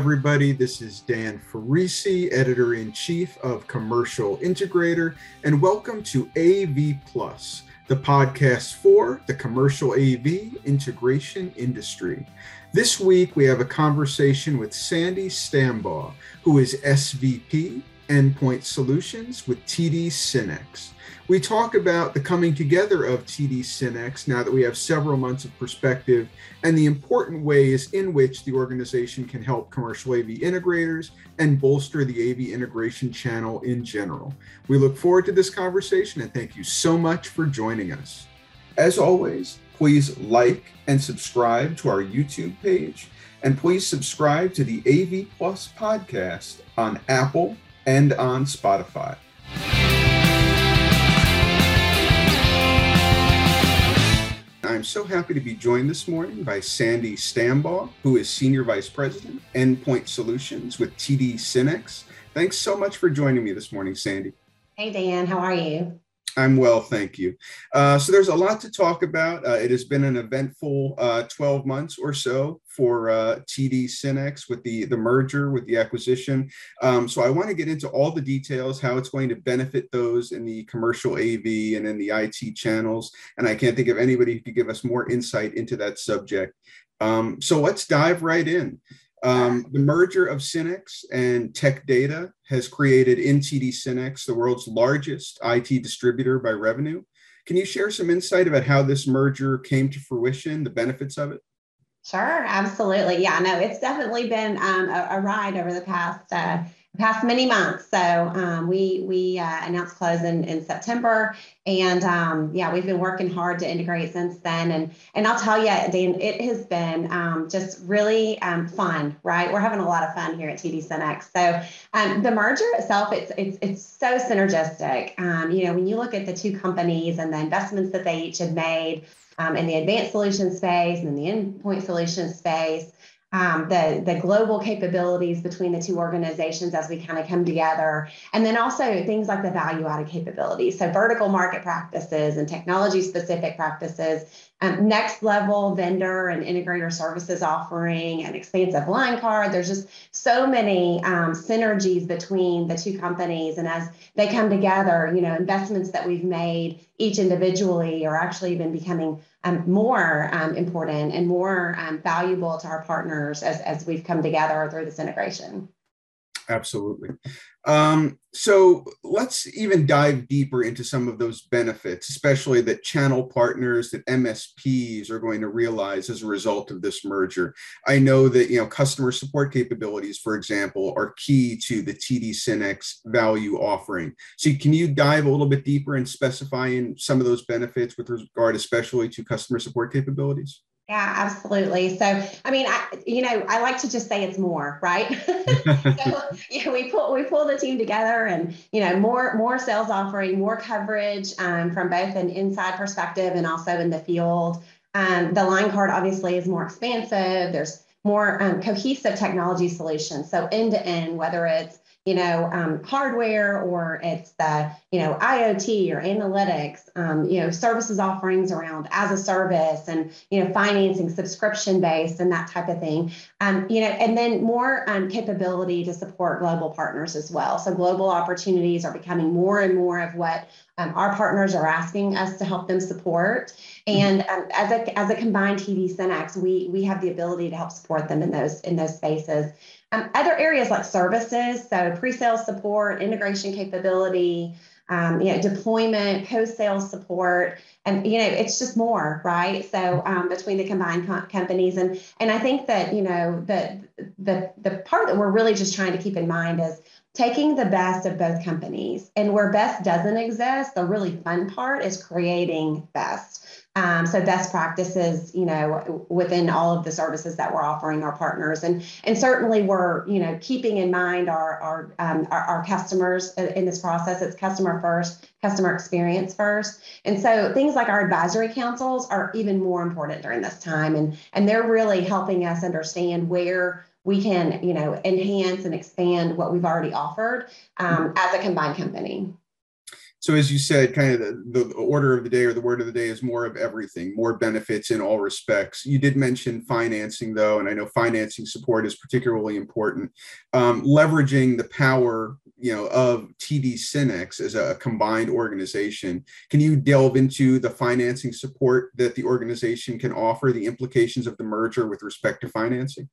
everybody. This is Dan Ferrisi, editor in chief of Commercial Integrator, and welcome to AV Plus, the podcast for the commercial AV integration industry. This week, we have a conversation with Sandy Stambaugh, who is SVP Endpoint Solutions with TD SYNNEX we talk about the coming together of TD SYNNEX now that we have several months of perspective and the important ways in which the organization can help commercial AV integrators and bolster the AV integration channel in general. We look forward to this conversation and thank you so much for joining us. As always, please like and subscribe to our YouTube page and please subscribe to the AV Plus podcast on Apple and on Spotify. I'm so happy to be joined this morning by Sandy Stambaugh, who is Senior Vice President, Endpoint Solutions with TD SYNNEX. Thanks so much for joining me this morning, Sandy. Hey, Dan, how are you? I'm well, thank you. Uh, so there's a lot to talk about. Uh, it has been an eventful uh, 12 months or so for uh, TD SYNNEX with the, the merger, with the acquisition. Um, so I want to get into all the details, how it's going to benefit those in the commercial AV and in the IT channels. And I can't think of anybody who could give us more insight into that subject. Um, so let's dive right in. Um, the merger of SYNNEX and Tech Data has created NTD SYNNEX, the world's largest IT distributor by revenue. Can you share some insight about how this merger came to fruition, the benefits of it? Sure, absolutely. Yeah, no, it's definitely been um, a, a, ride over the past uh, past many months. So um, we we uh, announced close in, in September, and um, yeah, we've been working hard to integrate since then. And and I'll tell you, Dan, it has been um, just really um, fun. Right, we're having a lot of fun here at TD SYNNEX. So um, the merger itself, it's it's it's so synergistic. Um, you know, when you look at the two companies and the investments that they each had made. in the advanced solution space and the endpoint solution space, um, the the global capabilities between the two organizations as we kind of come together, and then also things like the value added capabilities, so vertical market practices and technology specific practices, um, next level vendor and integrator services offering, an expansive line card. There's just so many um, synergies between the two companies, and as they come together, you know, investments that we've made each individually are actually even becoming um, more um, important and more um, valuable to our partners as, as we've come together through this integration. Absolutely. Um, so let's even dive deeper into some of those benefits, especially that channel partners, that MSPs are going to realize as a result of this merger. I know that you know customer support capabilities, for example, are key to the TD SYNNEX value offering. So can you dive a little bit deeper and specify in some of those benefits with regard, especially to customer support capabilities? Yeah, absolutely. So, I mean, I, you know, I like to just say it's more, right? so, yeah, we pull we pull the team together, and you know, more more sales offering, more coverage um, from both an inside perspective and also in the field. Um, the line card obviously is more expansive. There's more um, cohesive technology solutions. So end to end, whether it's you know, um, hardware or it's the, you know, IoT or analytics, um, you know, services offerings around as a service and, you know, financing subscription based and that type of thing. Um, you know, and then more um, capability to support global partners as well. So global opportunities are becoming more and more of what um, our partners are asking us to help them support. And um, as a as a combined TD SYNNEX, we we have the ability to help support them in those in those spaces. Um, other areas like services, so pre-sale support, integration capability, um, you know, deployment, post-sale support, and you know, it's just more, right? So um, between the combined co- companies, and and I think that you know the the the part that we're really just trying to keep in mind is taking the best of both companies. And where best doesn't exist, the really fun part is creating best. Um, so best practices, you know, within all of the services that we're offering our partners, and and certainly we're, you know, keeping in mind our our um, our, our, customers in this process. It's customer first, customer experience first, and so things like our advisory councils are even more important during this time, and and they're really helping us understand where we can, you know, enhance and expand what we've already offered um, as a combined company. So as you said, kind of the, the order of the day or the word of the day is more of everything, more benefits in all respects. You did mention financing though, and I know financing support is particularly important. Um, leveraging the power, you know, of TD SYNNEX as a combined organization. Can you delve into the financing support that the organization can offer, the implications of the merger with respect to financing?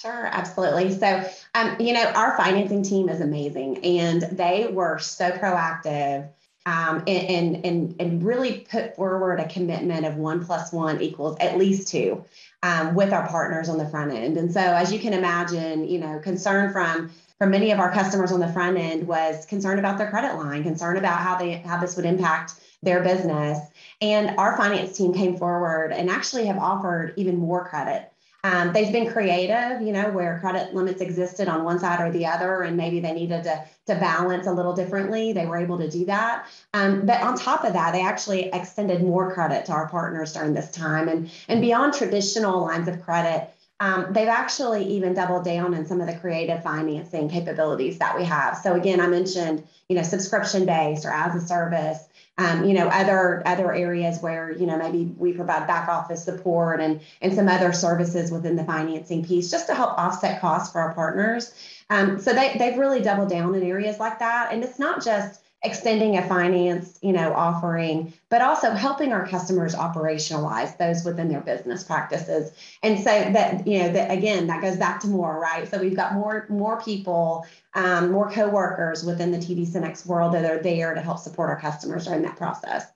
Sure, absolutely. So, um, you know, our financing team is amazing, and they were so proactive um, and, and, and, and really put forward a commitment of one plus one equals at least two um, with our partners on the front end. And so, as you can imagine, you know, concern from from many of our customers on the front end was concerned about their credit line, concerned about how they how this would impact their business. And our finance team came forward and actually have offered even more credit um, they've been creative, you know, where credit limits existed on one side or the other, and maybe they needed to, to balance a little differently. They were able to do that. Um, but on top of that, they actually extended more credit to our partners during this time. And, and beyond traditional lines of credit, um, they've actually even doubled down on some of the creative financing capabilities that we have. So again, I mentioned, you know, subscription based or as a service um, you know, other other areas where you know maybe we provide back office support and and some other services within the financing piece just to help offset costs for our partners. Um, so they they've really doubled down in areas like that, and it's not just extending a finance you know offering but also helping our customers operationalize those within their business practices. And so that you know that again that goes back to more right? So we've got more more people um, more co-workers within the td SYNNEX world that are there to help support our customers during that process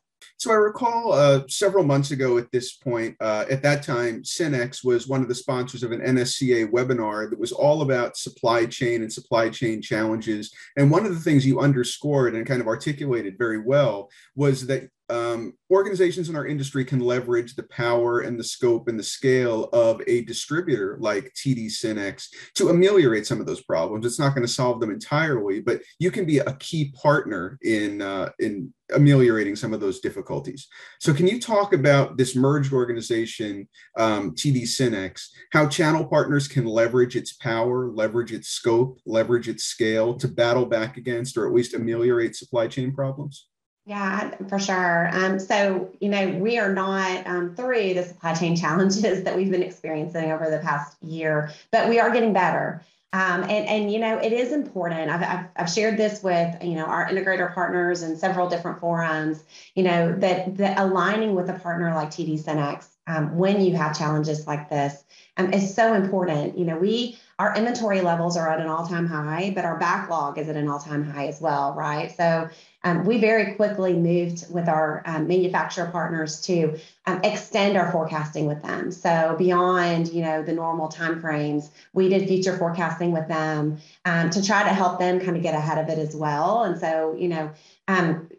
so I recall uh, several months ago at this point, uh, at that time, SYNNEX was one of the sponsors of an NSCA webinar that was all about supply chain and supply chain challenges. And one of the things you underscored and kind of articulated very well was that um, organizations in our industry can leverage the power and the scope and the scale of a distributor like TD SYNNEX to ameliorate some of those problems. It's not going to solve them entirely, but you can be a key partner in uh, in ameliorating some of those difficulties. So, can you talk about this merged organization, um, TD SYNNEX, how channel partners can leverage its power, leverage its scope, leverage its scale to battle back against or at least ameliorate supply chain problems? Yeah, for sure. Um, so, you know, we are not um, through the supply chain challenges that we've been experiencing over the past year, but we are getting better. Um, and, and, you know, it is important. I've, I've, I've, shared this with, you know, our integrator partners in several different forums, you know, that, that aligning with a partner like TD SYNNEX um, when you have challenges like this um, is so important. You know, we, our inventory levels are at an all-time high, but our backlog is at an all-time high as well, right? So um, we very quickly moved with our um, manufacturer partners to um, extend our forecasting with them. So beyond, you know, the normal timeframes, we did future forecasting with them um, to try to help them kind of get ahead of it as well. And so, you know, um,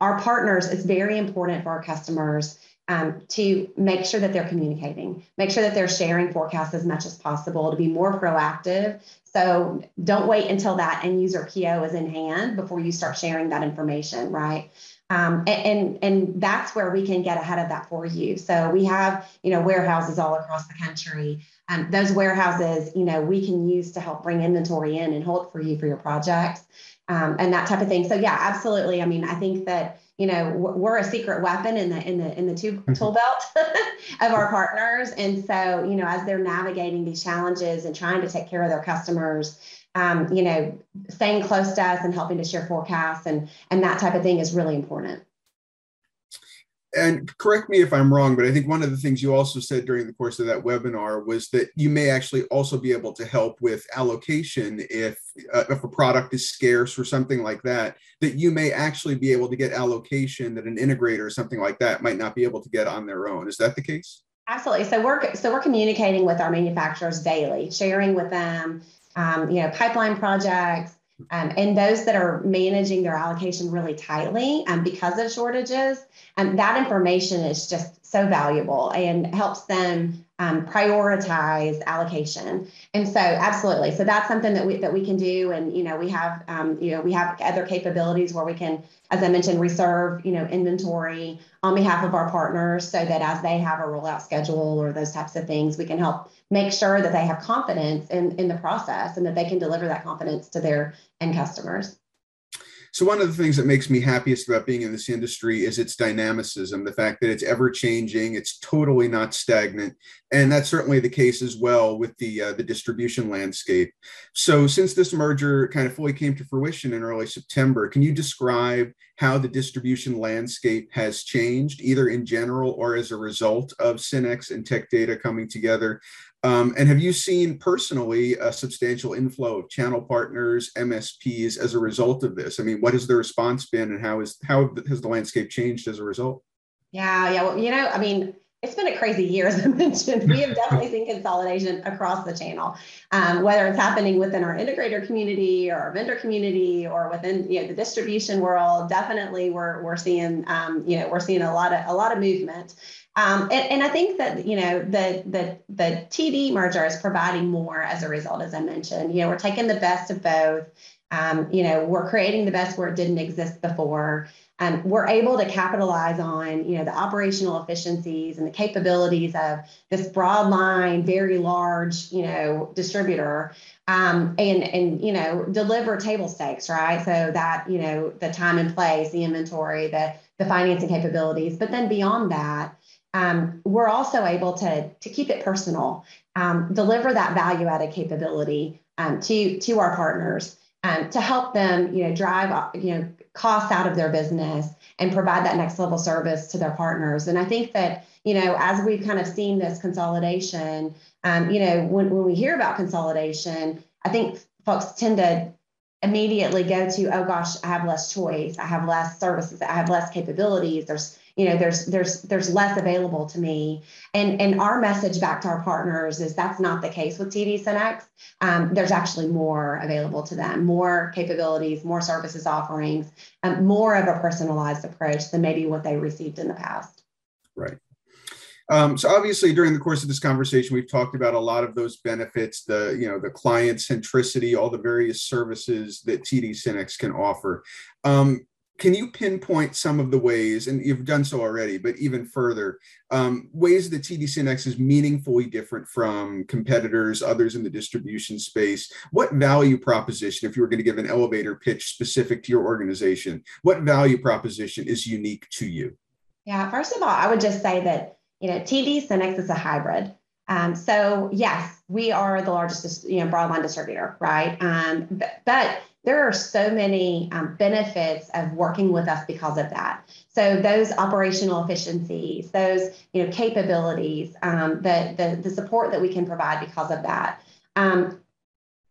our partners, it's very important for our customers um, to make sure that they're communicating, make sure that they're sharing forecasts as much as possible to be more proactive so don't wait until that end user PO is in hand before you start sharing that information, right? Um, and, and, and that's where we can get ahead of that for you. So we have you know warehouses all across the country. Um, those warehouses, you know, we can use to help bring inventory in and hold for you for your projects um, and that type of thing. So yeah, absolutely. I mean, I think that you know we're a secret weapon in the in the in the tool, mm-hmm. tool belt of our partners and so you know as they're navigating these challenges and trying to take care of their customers um, you know staying close to us and helping to share forecasts and and that type of thing is really important and correct me if I'm wrong, but I think one of the things you also said during the course of that webinar was that you may actually also be able to help with allocation if uh, if a product is scarce or something like that. That you may actually be able to get allocation that an integrator or something like that might not be able to get on their own. Is that the case? Absolutely. So we're so we're communicating with our manufacturers daily, sharing with them, um, you know, pipeline projects, um, and those that are managing their allocation really tightly um, because of shortages, um, that information is just so valuable and helps them um, prioritize allocation. And so, absolutely, so that's something that we that we can do. And you know, we have um, you know we have other capabilities where we can, as I mentioned, reserve you know inventory on behalf of our partners, so that as they have a rollout schedule or those types of things, we can help make sure that they have confidence in, in the process and that they can deliver that confidence to their end customers. So one of the things that makes me happiest about being in this industry is its dynamicism, the fact that it's ever changing, it's totally not stagnant, and that's certainly the case as well with the uh, the distribution landscape. So since this merger kind of fully came to fruition in early September, can you describe how the distribution landscape has changed, either in general or as a result of Synnex and Tech Data coming together? Um, and have you seen personally a substantial inflow of channel partners, MSPs as a result of this? I mean, what has the response been, and how is how has the landscape changed as a result? Yeah, yeah. Well, you know, I mean, it's been a crazy year, as I mentioned. We have definitely seen consolidation across the channel, um, whether it's happening within our integrator community or our vendor community or within you know the distribution world. Definitely, we're we're seeing um, you know we're seeing a lot of a lot of movement. Um, and, and, I think that you know the the the TD merger is providing more as a result, as I mentioned. You know, we're taking the best of both. Um, you know, we're creating the best where it didn't exist before. Um, we're able to capitalize on you know the operational efficiencies and the capabilities of this broad line, very large you know distributor, um, and and you know deliver table stakes, right? So that you know the time and place, the inventory, the the financing capabilities, but then beyond that um, we're also able to, to keep it personal, um, deliver that value added capability um, to, to our partners um, to help them, you know, drive, you know, costs out of their business and provide that next level service to their partners. And I think that, you know, as we've kind of seen this consolidation, um, you know, when, when we hear about consolidation, I think folks tend to immediately go to, oh gosh, I have less choice, I have less services, I have less capabilities. There's you know there's there's there's less available to me. And and our message back to our partners is that's not the case with td synnex. Um, there's actually more available to them more capabilities more services offerings um, more of a personalized approach than maybe what they received in the past. Right um, so obviously during the course of this conversation we've talked about a lot of those benefits the you know the client centricity all the various services that td synnex can offer um, can you pinpoint some of the ways, and you've done so already, but even further, um, ways that TD SYNNEX is meaningfully different from competitors, others in the distribution space? What value proposition, if you were going to give an elevator pitch specific to your organization, what value proposition is unique to you? Yeah, first of all, I would just say that you know TD SYNNEX is a hybrid. Um, so yes, we are the largest you know broadline distributor, right? Um, but, but there are so many um, benefits of working with us because of that. So those operational efficiencies, those you know capabilities, um, the, the the support that we can provide because of that, um,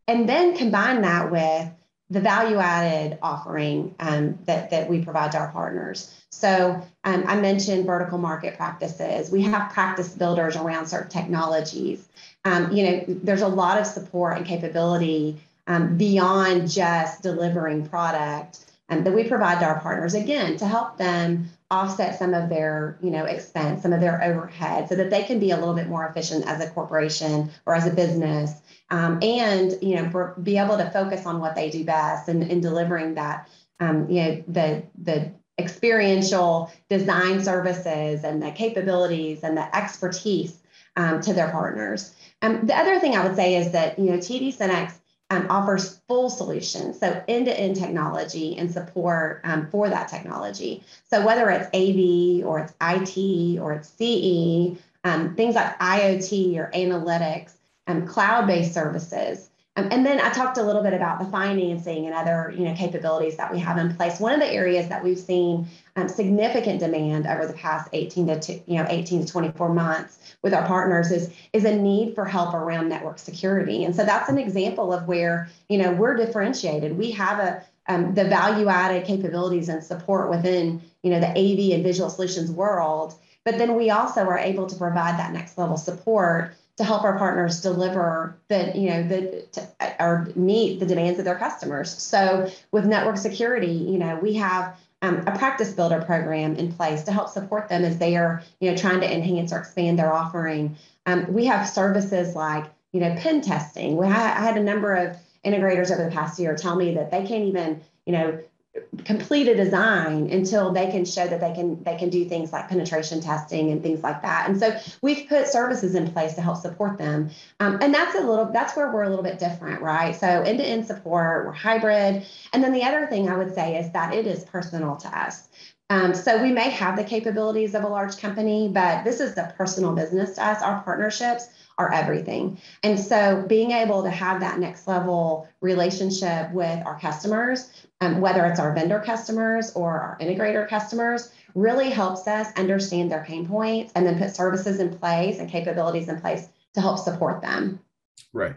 and then combine that with the value added offering um, that that we provide to our partners. So um, I mentioned vertical market practices. We have practice builders around certain technologies. Um, you know, there's a lot of support and capability um, beyond just delivering product um, that we provide to our partners again to help them offset some of their you know expense some of their overhead so that they can be a little bit more efficient as a corporation or as a business um, and you know be able to focus on what they do best and in delivering that um, you know the the experiential design services and the capabilities and the expertise um, to their partners. Um, the other thing I would say is that you know TD SYNNEX um, offers full solutions, so end-to-end technology and support um, for that technology. So whether it's AV or it's IT or it's CE, um, things like IoT or analytics, um, cloud-based services. Um, and then I talked a little bit about the financing and other you know capabilities that we have in place. One of the areas that we've seen um, significant demand over the past 18 to you know 18 to 24 months with our partners is is a need for help around network security. And so that's an example of where you know we're differentiated. We have a um, the value added capabilities and support within you know the AV and visual solutions world, but then we also are able to provide that next level support to help our partners deliver that you know that or meet the demands of their customers. So with network security, you know we have um, a practice builder program in place to help support them as they are you know trying to enhance or expand their offering. Um, we have services like you know pen testing. We I had a number of integrators over the past year tell me that they can't even you know complete a design until they can show that they can they can do things like penetration testing and things like that. And so we've put services in place to help support them. Um, and that's a little that's where we're a little bit different right? So end-to-end support we're hybrid. And then the other thing i would say is that it is personal to us um, so we may have the capabilities of a large company but this is a personal business to us our partnerships are everything. And so being able to have that next level relationship with our customers, um, whether it's our vendor customers or our integrator customers, really helps us understand their pain points and then put services in place and capabilities in place to help support them. Right.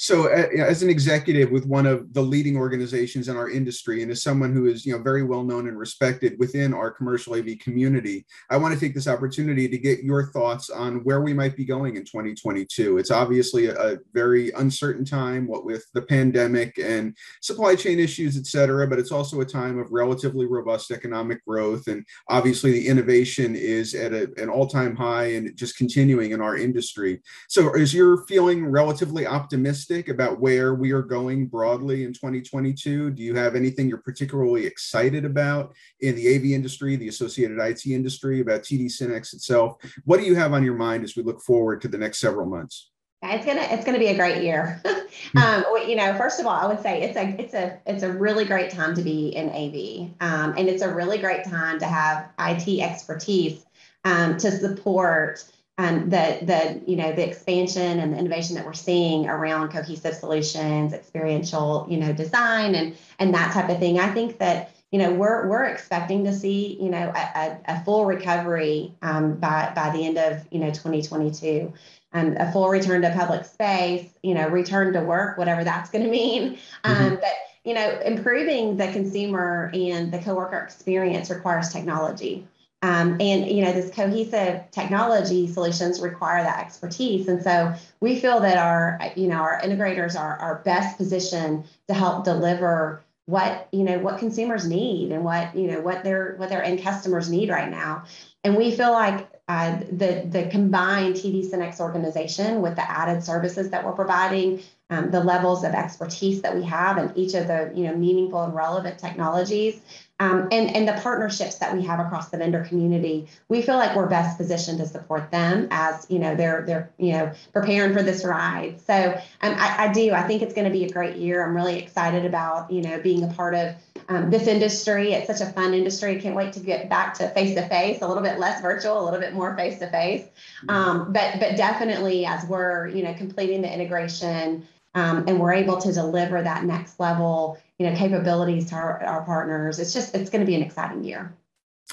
So, uh, as an executive with one of the leading organizations in our industry, and as someone who is, you know, very well known and respected within our commercial AV community, I want to take this opportunity to get your thoughts on where we might be going in 2022. It's obviously a, very uncertain time, what with the pandemic and supply chain issues, et cetera. But it's also a time of relatively robust economic growth, and obviously the innovation is at a, an all-time high and just continuing in our industry. So, is your feeling relatively optimistic? Optimistic about where we are going broadly in 2022? Do you have anything you're particularly excited about in the AV industry, the associated IT industry, about TD SYNNEX itself? What do you have on your mind as we look forward to the next several months? It's gonna it's gonna be a great year. um, you know, first of all, I would say it's a it's a it's a really great time to be in AV, um, and it's a really great time to have IT expertise um, to support um, the the you know the expansion and the innovation that we're seeing around cohesive solutions, experiential you know design and and that type of thing. I think that you know we're we're expecting to see you know a, a full recovery um, by by the end of you know 2022. Um, a full return to public space, you know, return to work, whatever that's going to mean. Um, mm-hmm. But you know, improving the consumer and the coworker experience requires technology. Um, and you know, this cohesive technology solutions require that expertise. And so we feel that our, you know, our integrators are, our best position to help deliver what, you know, what consumers need and what, you know, what their what their end customers need right now. And we feel like uh, the the combined TD SYNNEX organization with the added services that we're providing, um, the levels of expertise that we have in each of the you know meaningful and relevant technologies um, and, and the partnerships that we have across the vendor community, we feel like we're best positioned to support them as you know they're they're you know preparing for this ride. So um, I, I do. I think it's going to be a great year. I'm really excited about you know being a part of um, this industry. It's such a fun industry. I can't wait to get back to face to face, a little bit less virtual, a little bit more face to face. But but definitely as we're you know completing the integration um, and we're able to deliver that next level you know capabilities to our, our partners it's just it's going to be an exciting year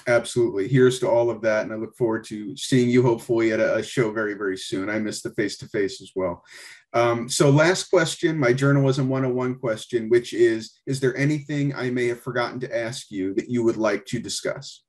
absolutely here's to all of that and i look forward to seeing you hopefully at a, a show very very soon i miss the face to face as well um, so last question my journalism 101 question which is is there anything i may have forgotten to ask you that you would like to discuss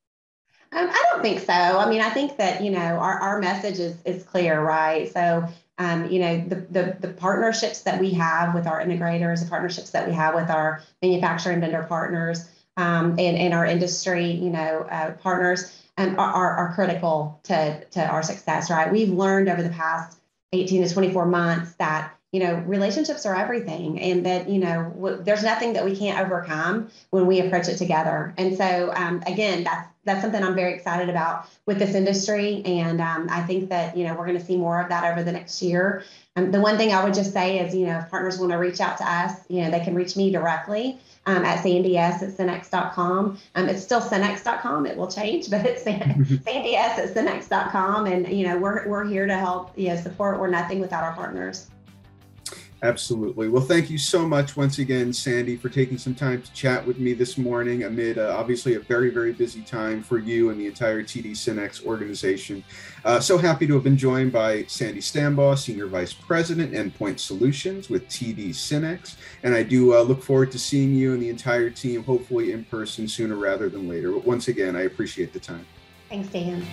um, I don't think so. I mean, I think that you know our, our message is is clear, right? So um, you know, the, the, the, partnerships that we have with our integrators, the partnerships that we have with our manufacturing vendor partners um, and, and our industry, you know, uh, partners um, are, are critical to, to our success, right? We've learned over the past 18 to 24 months that you know relationships are everything and that you know w- there's nothing that we can't overcome when we approach it together. And so um, again that's that's something i'm very excited about with this industry and um, i think that you know we're going to see more of that over the next year. Um, the one thing i would just say is you know if partners want to reach out to us you know they can reach me directly um, at sandy s at synnex.com um, it's still synnex.com it will change but it's sandy s at synnex.com and you know we're, we're here to help you know support we're nothing without our partners Absolutely. Well, thank you so much once again, Sandy, for taking some time to chat with me this morning amid uh, obviously a very, very busy time for you and the entire TD SYNNEX organization. Uh, so happy to have been joined by Sandy Stambaugh, Senior Vice President, Endpoint Solutions with TD SYNNEX. And I do uh, look forward to seeing you and the entire team, hopefully in person sooner rather than later. But once again, I appreciate the time. Thanks, Dan.